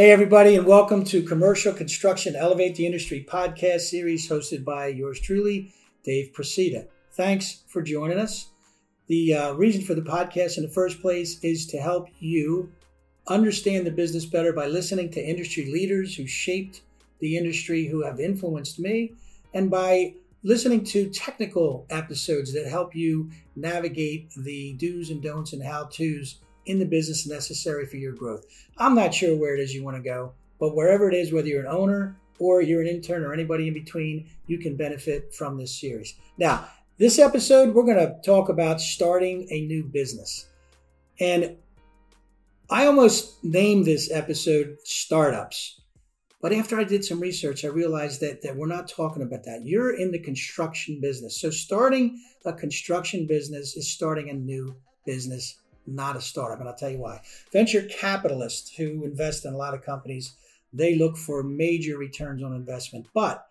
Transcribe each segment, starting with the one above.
Hey, everybody, and welcome to Commercial Construction Elevate the Industry podcast series hosted by yours truly, Dave Procida. Thanks for joining us. The uh, reason for the podcast in the first place is to help you understand the business better by listening to industry leaders who shaped the industry, who have influenced me, and by listening to technical episodes that help you navigate the do's and don'ts and how to's in the business necessary for your growth. I'm not sure where it is you want to go, but wherever it is, whether you're an owner or you're an intern or anybody in between, you can benefit from this series. Now, this episode, we're going to talk about starting a new business. And I almost named this episode Startups. But after I did some research, I realized that, that we're not talking about that. You're in the construction business. So, starting a construction business is starting a new business not a startup. And I'll tell you why. Venture capitalists who invest in a lot of companies, they look for major returns on investment. But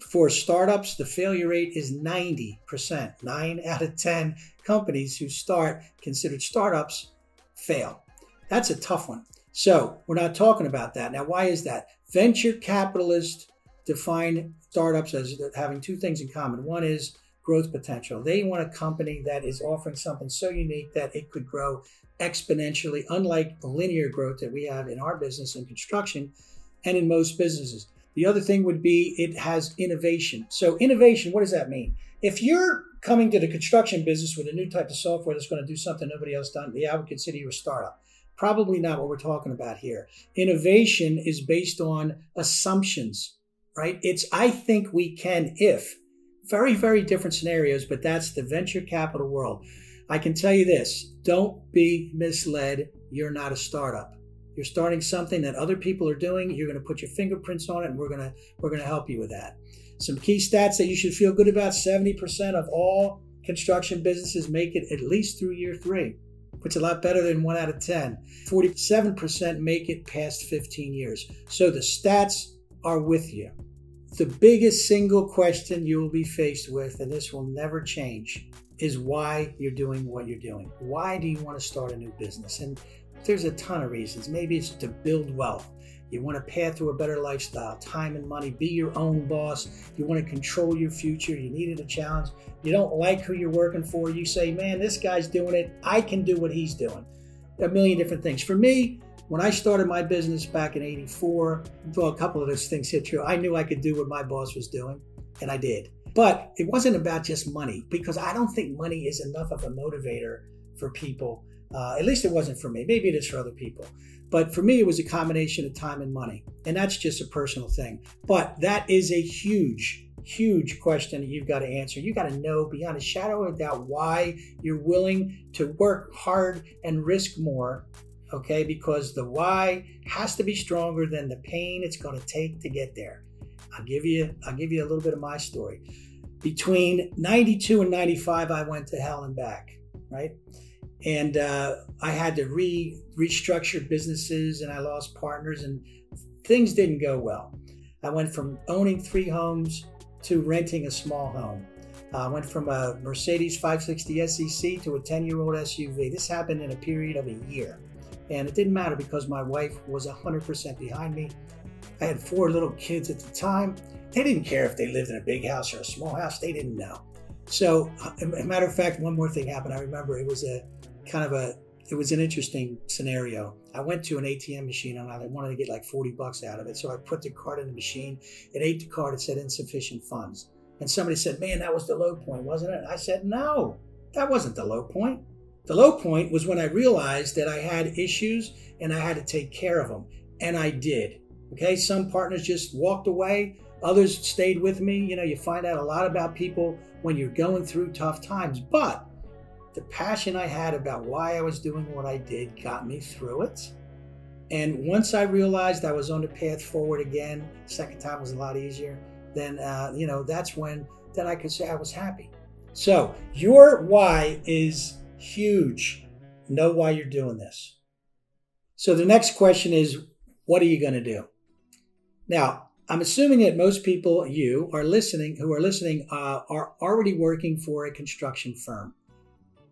for startups, the failure rate is 90%. Nine out of 10 companies who start considered startups fail. That's a tough one. So we're not talking about that. Now, why is that? Venture capitalists define startups as having two things in common. One is growth potential. They want a company that is offering something so unique that it could grow exponentially, unlike the linear growth that we have in our business in construction and in most businesses. The other thing would be it has innovation. So, innovation, what does that mean? If you're coming to the construction business with a new type of software that's going to do something nobody else done, yeah, I would consider you a startup. Probably not what we're talking about here. Innovation is based on assumptions, right? It's I think we can if very, very different scenarios, but that's the venture capital world. I can tell you this don't be misled. You're not a startup. You're starting something that other people are doing. You're going to put your fingerprints on it, and we're going to we're going to help you with that. Some key stats that you should feel good about: 70% of all construction businesses make it at least through year three, which is a lot better than one out of 10. 47% make it past 15 years. So the stats are with you. The biggest single question you will be faced with, and this will never change, is why you're doing what you're doing. Why do you want to start a new business? And there's a ton of reasons. Maybe it's to build wealth. You want to path to a better lifestyle, time and money, be your own boss. You want to control your future. You needed a challenge. You don't like who you're working for. You say, man, this guy's doing it. I can do what he's doing. A million different things. For me, when I started my business back in 84, well, a couple of those things hit you, I knew I could do what my boss was doing, and I did. But it wasn't about just money because I don't think money is enough of a motivator for people. Uh, at least it wasn't for me. Maybe it is for other people. But for me, it was a combination of time and money. And that's just a personal thing. But that is a huge, huge question that you've got to answer. You've got to know beyond a shadow of a doubt why you're willing to work hard and risk more okay? Because the why has to be stronger than the pain it's going to take to get there. I'll give you I'll give you a little bit of my story. Between 92 and 95 I went to hell and back, right? And uh, I had to re restructure businesses and I lost partners and things didn't go well. I went from owning three homes to renting a small home. I went from a Mercedes 560 SEC to a 10 year old SUV. This happened in a period of a year. And it didn't matter because my wife was 100% behind me. I had four little kids at the time. They didn't care if they lived in a big house or a small house, they didn't know. So, uh, a matter of fact, one more thing happened. I remember it was a kind of a it was an interesting scenario. I went to an ATM machine and I wanted to get like 40 bucks out of it. So I put the card in the machine. It ate the card. It said insufficient funds. And somebody said, Man, that was the low point, wasn't it? I said, No, that wasn't the low point. The low point was when I realized that I had issues and I had to take care of them. And I did. Okay. Some partners just walked away, others stayed with me. You know, you find out a lot about people when you're going through tough times. But the passion I had about why I was doing what I did got me through it. And once I realized I was on the path forward again, second time was a lot easier, then, uh, you know, that's when then I could say I was happy. So your why is huge. Know why you're doing this. So the next question is, what are you going to do? Now, I'm assuming that most people, you are listening, who are listening, uh, are already working for a construction firm.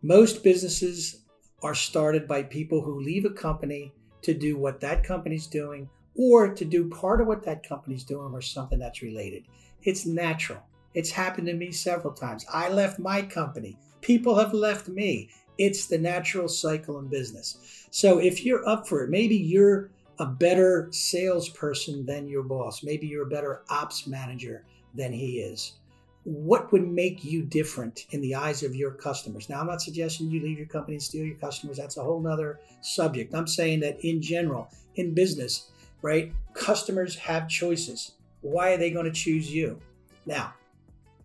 Most businesses are started by people who leave a company to do what that company's doing or to do part of what that company's doing or something that's related. It's natural. It's happened to me several times. I left my company. People have left me. It's the natural cycle in business. So if you're up for it, maybe you're a better salesperson than your boss. Maybe you're a better ops manager than he is. What would make you different in the eyes of your customers? Now, I'm not suggesting you leave your company and steal your customers. That's a whole nother subject. I'm saying that in general, in business, right, customers have choices. Why are they going to choose you? Now,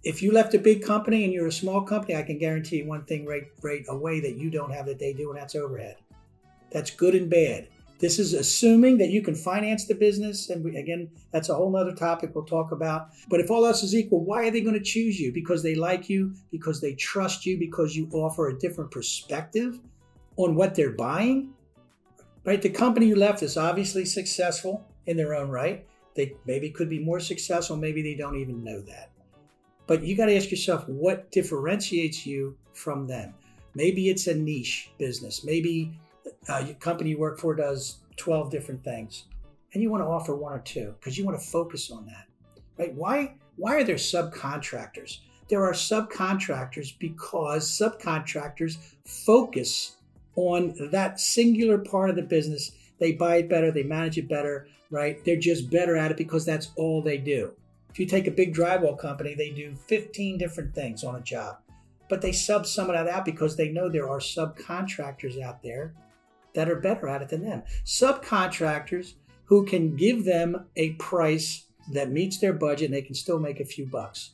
if you left a big company and you're a small company, I can guarantee you one thing right, right away that you don't have that they do, and that's overhead. That's good and bad. This is assuming that you can finance the business. And we, again, that's a whole other topic we'll talk about. But if all else is equal, why are they going to choose you? Because they like you, because they trust you, because you offer a different perspective on what they're buying? Right? The company you left is obviously successful in their own right. They maybe could be more successful, maybe they don't even know that. But you got to ask yourself what differentiates you from them. Maybe it's a niche business. Maybe uh, your company you work for does 12 different things and you want to offer one or two because you want to focus on that right? Why why are there subcontractors? There are subcontractors because subcontractors focus on that singular part of the business. They buy it better they manage it better right? They're just better at it because that's all they do if you take a big drywall company they do 15 different things on a job but they sub some of that out because they know there are subcontractors out there that are better at it than them. Subcontractors who can give them a price that meets their budget and they can still make a few bucks.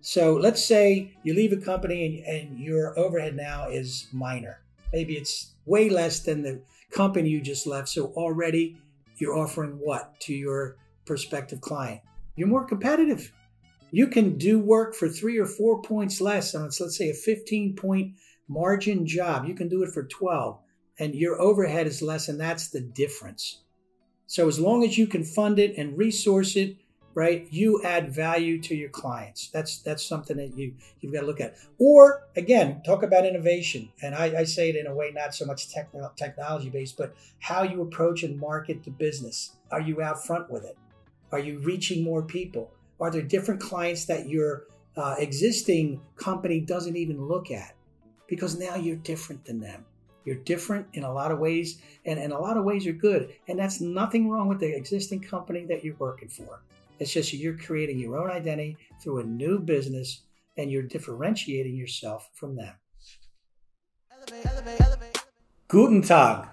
So let's say you leave a company and, and your overhead now is minor. Maybe it's way less than the company you just left. So already you're offering what to your prospective client? You're more competitive. You can do work for three or four points less on, let's say, a 15 point margin job. You can do it for 12 and your overhead is less, and that's the difference. So as long as you can fund it and resource it, right, you add value to your clients. That's that's something that you you've got to look at. Or again, talk about innovation, and I, I say it in a way not so much techn- technology based, but how you approach and market the business. Are you out front with it? Are you reaching more people? Are there different clients that your uh, existing company doesn't even look at? Because now you're different than them. You're different in a lot of ways, and in a lot of ways, you're good. And that's nothing wrong with the existing company that you're working for. It's just you're creating your own identity through a new business and you're differentiating yourself from them. Guten Tag.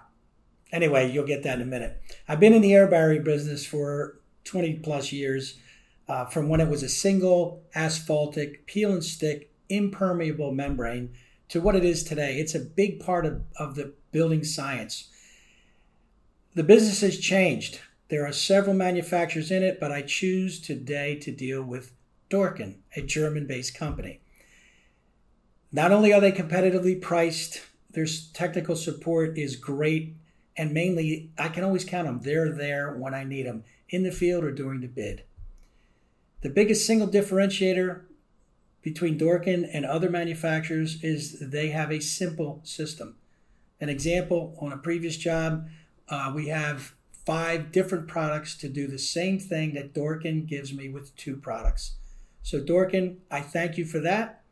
Anyway, you'll get that in a minute. I've been in the air barrier business for 20 plus years, uh, from when it was a single asphaltic, peel and stick, impermeable membrane to what it is today. It's a big part of, of the building science. The business has changed. There are several manufacturers in it, but I choose today to deal with Dorken, a German based company. Not only are they competitively priced, their technical support is great, and mainly I can always count them. They're there when I need them in the field or during the bid. The biggest single differentiator between Dorken and other manufacturers is they have a simple system. An example on a previous job, uh, we have five different products to do the same thing that Dorken gives me with two products. So, Dorken, I thank you for that.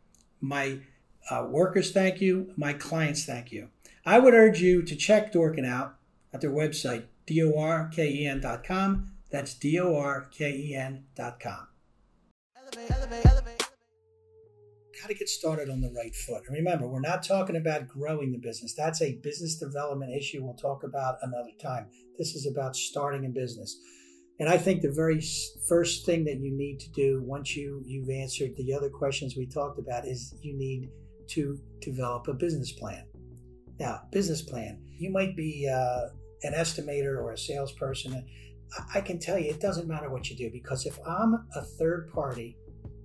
My uh, workers thank you. My clients thank you. I would urge you to check Dorken out at their website, dorken.com. That's dorken.com. Elevate, elevate, elevate how to get started on the right foot. And remember, we're not talking about growing the business. That's a business development issue we'll talk about another time. This is about starting a business. And I think the very first thing that you need to do once you you've answered the other questions we talked about is you need to develop a business plan. Now, business plan. You might be uh, an estimator or a salesperson. I can tell you, it doesn't matter what you do because if I'm a third party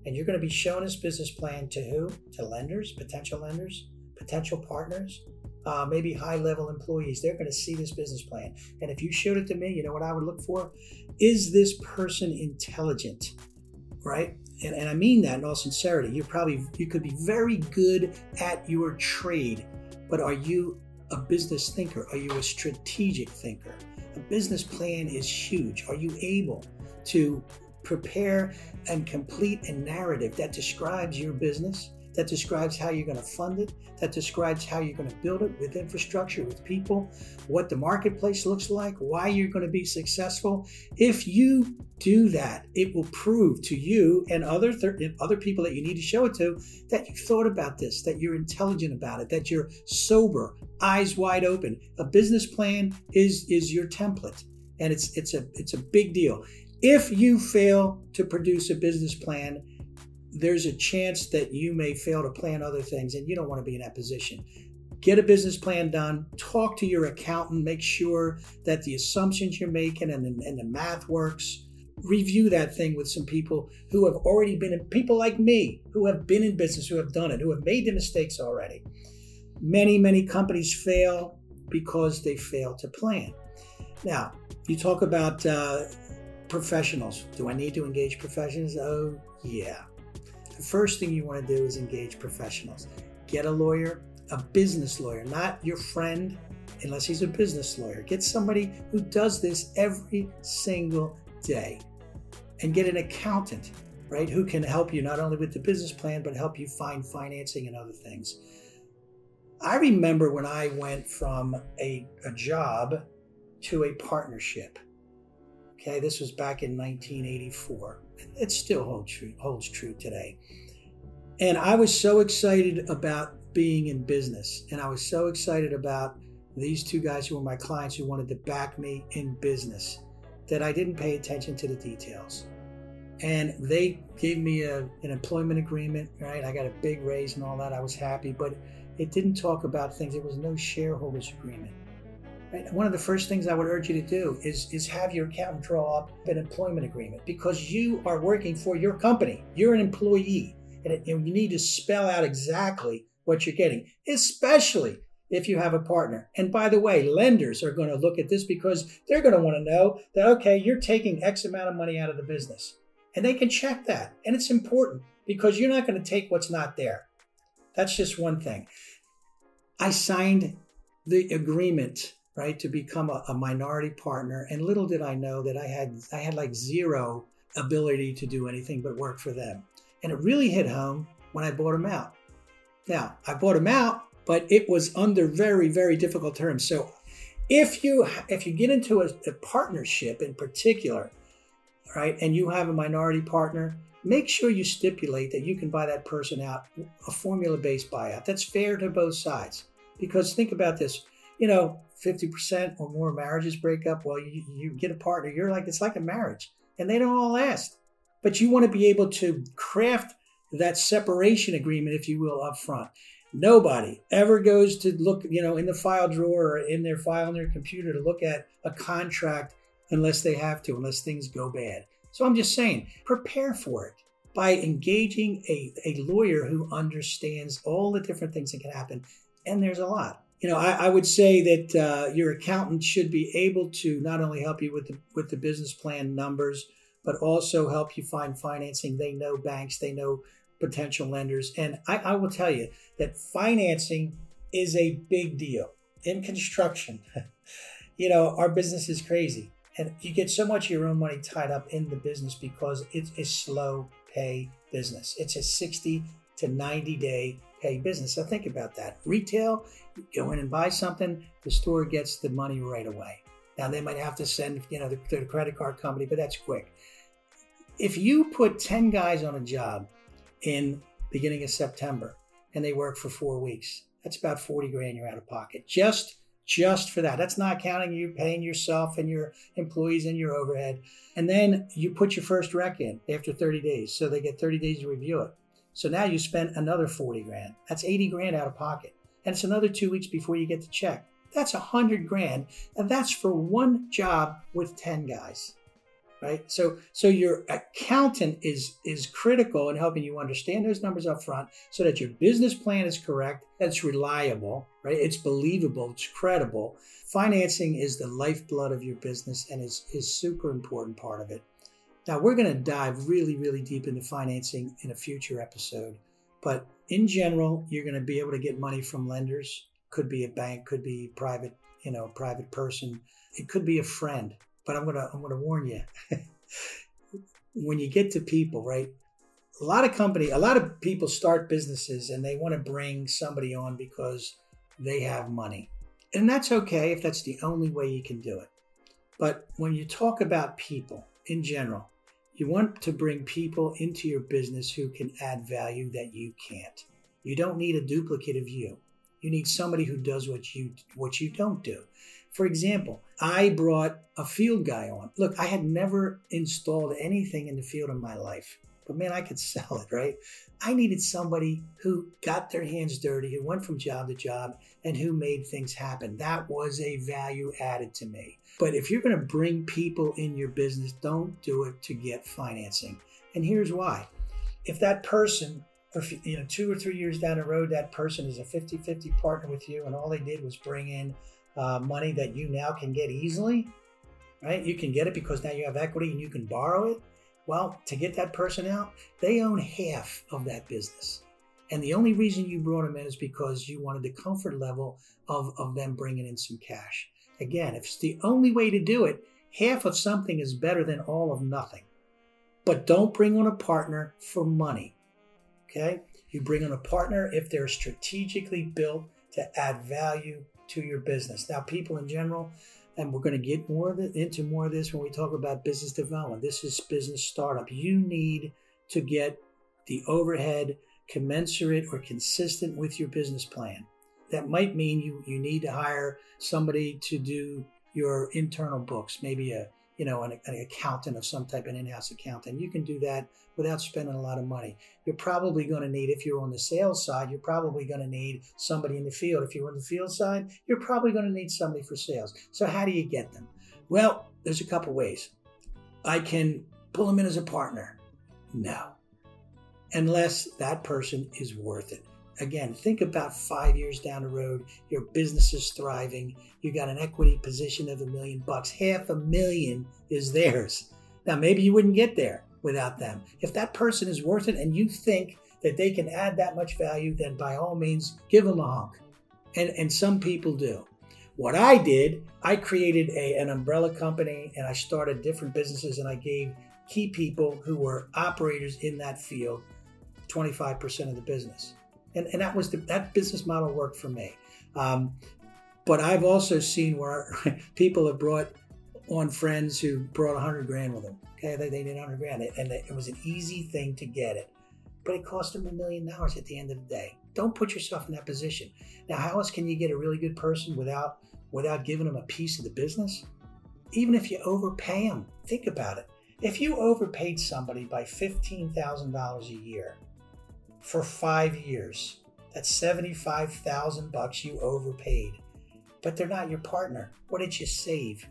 and you're going to be showing this business plan to who? To lenders, potential lenders, potential partners, uh, maybe high level employees. They're going to see this business plan. And if you showed it to me, you know what I would look for? Is this person intelligent? Right? And, and I mean that in all sincerity. You probably you could be very good at your trade, but are you a business thinker? Are you a strategic thinker? A business plan is huge. Are you able to prepare and complete a narrative that describes your business? That describes how you're going to fund it, that describes how you're going to build it with infrastructure, with people, what the marketplace looks like, why you're going to be successful. If you do that, it will prove to you and other th- other people that you need to show it to that you thought about this, that you're intelligent about it, that you're sober, eyes wide open. A business plan is is your template, and it's it's a it's a big deal. If you fail to produce a business plan, there's a chance that you may fail to plan other things and you don't want to be in that position. Get a business plan done, talk to your accountant, make sure that the assumptions you're making and the, and the math works. Review that thing with some people who have already been in, people like me, who have been in business, who have done it, who have made the mistakes already. Many, many companies fail because they fail to plan. Now, you talk about uh, professionals. Do I need to engage professionals? Oh, yeah the first thing you want to do is engage professionals. Get a lawyer, a business lawyer, not your friend, unless he's a business lawyer. Get somebody who does this every single day. And get an accountant, right, who can help you not only with the business plan, but help you find financing and other things. I remember when I went from a, a job to a partnership. Okay, this was back in 1984 it still holds true, holds true today. And I was so excited about being in business, and I was so excited about these two guys who were my clients who wanted to back me in business that I didn't pay attention to the details. And they gave me a, an employment agreement, right? I got a big raise and all that. I was happy, but it didn't talk about things. There was no shareholders agreement. Right? One of the first things I would urge you to do is, is have your accountant draw up an employment agreement because you are working for your company. You're an employee, and, it, and you need to spell out exactly what you're getting, especially if you have a partner. And by the way, lenders are going to look at this because they're going to want to know that, okay, you're taking X amount of money out of the business. And they can check that. And it's important because you're not going to take what's not there. That's just one thing. I signed the agreement right, to become a, a minority partner. And little did I know that I had I had like zero ability to do anything but work for them. And it really hit home when I bought them out. Now, I bought them out, but it was under very, very difficult terms. So if you if you get into a, a partnership in particular, right, and you have a minority partner, make sure you stipulate that you can buy that person out a formula based buyout. That's fair to both sides. Because think about this you know, 50% or more marriages break up. Well, you, you get a partner, you're like, it's like a marriage, and they don't all last. But you want to be able to craft that separation agreement, if you will, up front. Nobody ever goes to look, you know, in the file drawer or in their file on their computer to look at a contract unless they have to, unless things go bad. So I'm just saying, prepare for it by engaging a, a lawyer who understands all the different things that can happen. And there's a lot you know, I, I would say that uh, your accountant should be able to not only help you with the with the business plan numbers, but also help you find financing. They know banks, they know potential lenders, and I, I will tell you that financing is a big deal in construction. you know, our business is crazy, and you get so much of your own money tied up in the business because it's a slow pay business. It's a sixty to ninety day pay business. So think about that. Retail, you go in and buy something, the store gets the money right away. Now they might have to send, you know, the, the credit card company, but that's quick. If you put 10 guys on a job in beginning of September and they work for four weeks, that's about 40 grand you're out of pocket. Just just for that. That's not counting you paying yourself and your employees and your overhead. And then you put your first rec in after 30 days. So they get 30 days to review it. So now you spent another 40 grand. That's 80 grand out of pocket. And it's another two weeks before you get the check. That's a hundred grand. And that's for one job with 10 guys. Right? So so your accountant is is critical in helping you understand those numbers up front so that your business plan is correct, that's reliable, right? It's believable, it's credible. Financing is the lifeblood of your business and is is super important part of it. Now, we're going to dive really, really deep into financing in a future episode. But in general, you're going to be able to get money from lenders. Could be a bank, could be private, you know, a private person. it could be a friend, but I'm gonna I'm gonna warn you. when you get to people, right? A lot of company, a lot of people start businesses and they want to bring somebody on because they have money. And that's okay if that's the only way you can do it. But when you talk about people in general, you want to bring people into your business who can add value that you can't. You don't need a duplicate of you. You need somebody who does what you what you don't do. For example, I brought a field guy on. Look, I had never installed anything in the field in my life, but man, I could sell it, right? I needed somebody who got their hands dirty, who went from job to job, and who made things happen. That was a value added to me. But if you're going to bring people in your business, don't do it to get financing. And here's why. If that person, if, you know, two or three years down the road, that person is a 50 50 partner with you, and all they did was bring in uh, money that you now can get easily, right? You can get it because now you have equity and you can borrow it. Well, to get that person out, they own half of that business. And the only reason you brought them in is because you wanted the comfort level of, of them bringing in some cash. Again, if it's the only way to do it, half of something is better than all of nothing. But don't bring on a partner for money. Okay? You bring on a partner if they're strategically built to add value to your business. Now, people in general, and we're going to get more into more of this when we talk about business development. This is business startup. You need to get the overhead commensurate or consistent with your business plan. That might mean you, you need to hire somebody to do your internal books, maybe a you know, an, an, accountant of some type, an in-house accountant. You can do that without spending a lot of money. You're probably going to need, if you're on the sales side, you're probably going to need somebody in the field. If you're on the field side, you're probably going to need somebody for sales. So how do you get them? Well, there's a couple ways. I can pull them in as a partner. No, unless that person is worth it. Again, think about five years down the road. Your business is thriving. You got an equity position of a million bucks. Half a million is theirs. Now, maybe you wouldn't get there without them. If that person is worth it and you think that they can add that much value, then by all means, give them a hunk. And, and some people do. What I did, I created a, an umbrella company and I started different businesses and I gave key people who were operators in that field 25% of the business and, and that was the, that business model worked for me. Um, but I've also seen where people have brought on friends who brought a hundred grand with them. Okay, they, they did a hundred grand, and it was an easy thing to get it, but it cost them a million dollars at the end of the day. Don't put yourself in that position. Now, how else can you get a really good person without without giving them a piece of the business? Even if you overpay them, think about it. If you overpaid somebody by fifteen thousand dollars a year, for five years. That's 75,000 bucks you overpaid. But they're not your partner. What did you save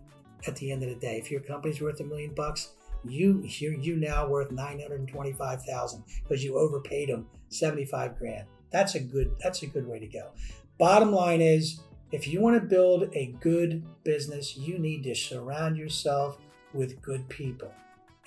at the end of the day? If your company's worth a million bucks, you you you now worth 925,000 because you overpaid them 75 grand. That's a good that's a good way to go. Bottom line is if you want to build a good business, you need to surround yourself with good people.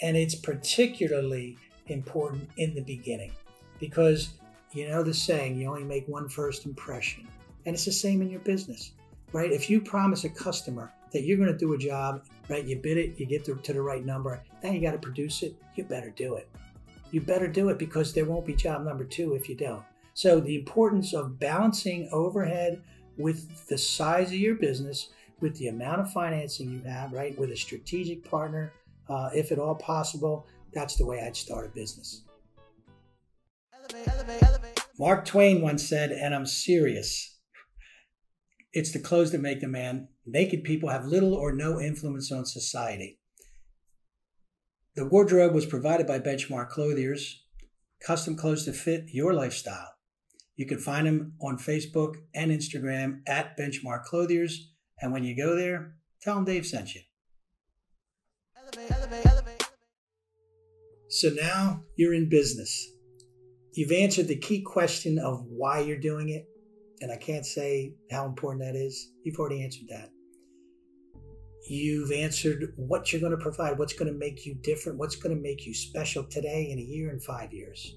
And it's particularly important in the beginning because you know the saying, you only make one first impression. And it's the same in your business, right? If you promise a customer that you're going to do a job, right? You bid it, you get to, to the right number, then you got to produce it, you better do it. You better do it because there won't be job number two if you don't. So, the importance of balancing overhead with the size of your business, with the amount of financing you have, right? With a strategic partner, uh, if at all possible, that's the way I'd start a business. Mark Twain once said, and I'm serious, it's the clothes that make the man. Naked people have little or no influence on society. The wardrobe was provided by Benchmark Clothiers, custom clothes to fit your lifestyle. You can find them on Facebook and Instagram at Benchmark Clothiers. And when you go there, tell them Dave sent you. Elevate, elevate, elevate. So now you're in business. You've answered the key question of why you're doing it, and I can't say how important that is. You've already answered that. You've answered what you're going to provide, what's going to make you different, what's going to make you special today, in a year, in five years.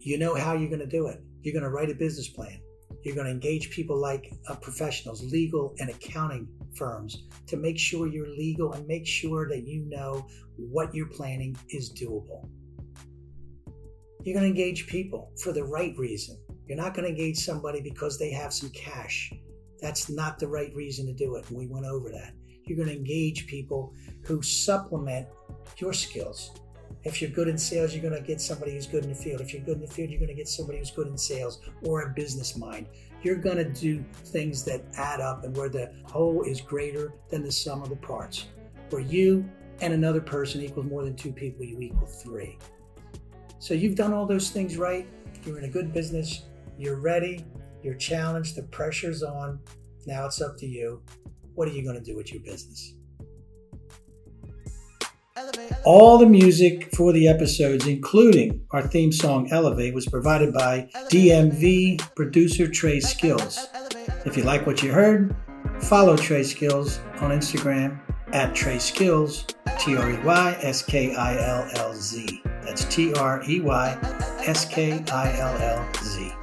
You know how you're going to do it. You're going to write a business plan. You're going to engage people like uh, professionals, legal and accounting firms to make sure you're legal and make sure that you know what you're planning is doable. You're going to engage people for the right reason. You're not going to engage somebody because they have some cash. That's not the right reason to do it. And we went over that. You're going to engage people who supplement your skills. If you're good in sales, you're going to get somebody who's good in the field. If you're good in the field, you're going to get somebody who's good in sales or a business mind. You're going to do things that add up and where the whole is greater than the sum of the parts. Where you and another person equals more than two people, you equal three. So you've done all those things right. You're in a good business. You're ready. You're challenged. The pressure's on. Now it's up to you. What are you going to do with your business? All the music for the episodes, including our theme song Elevate, was provided by DMV producer Trey Skillz. If you like what you heard, follow Trey Skillz on Instagram at Trey Skillz, T R E Y S K I L L Z. That's T R E Y S K I L L Z.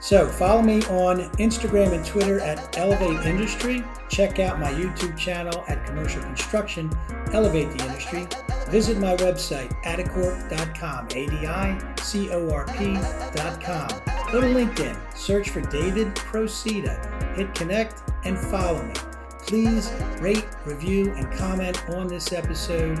So follow me on Instagram and Twitter at Elevate Industry. Check out my YouTube channel at Commercial Construction, Elevate the Industry. Visit my website, adicorp.com, A-D-I-C-O-R-P.com. Go to LinkedIn, search for David Procida, hit connect, and follow me. Please rate, review, and comment on this episode,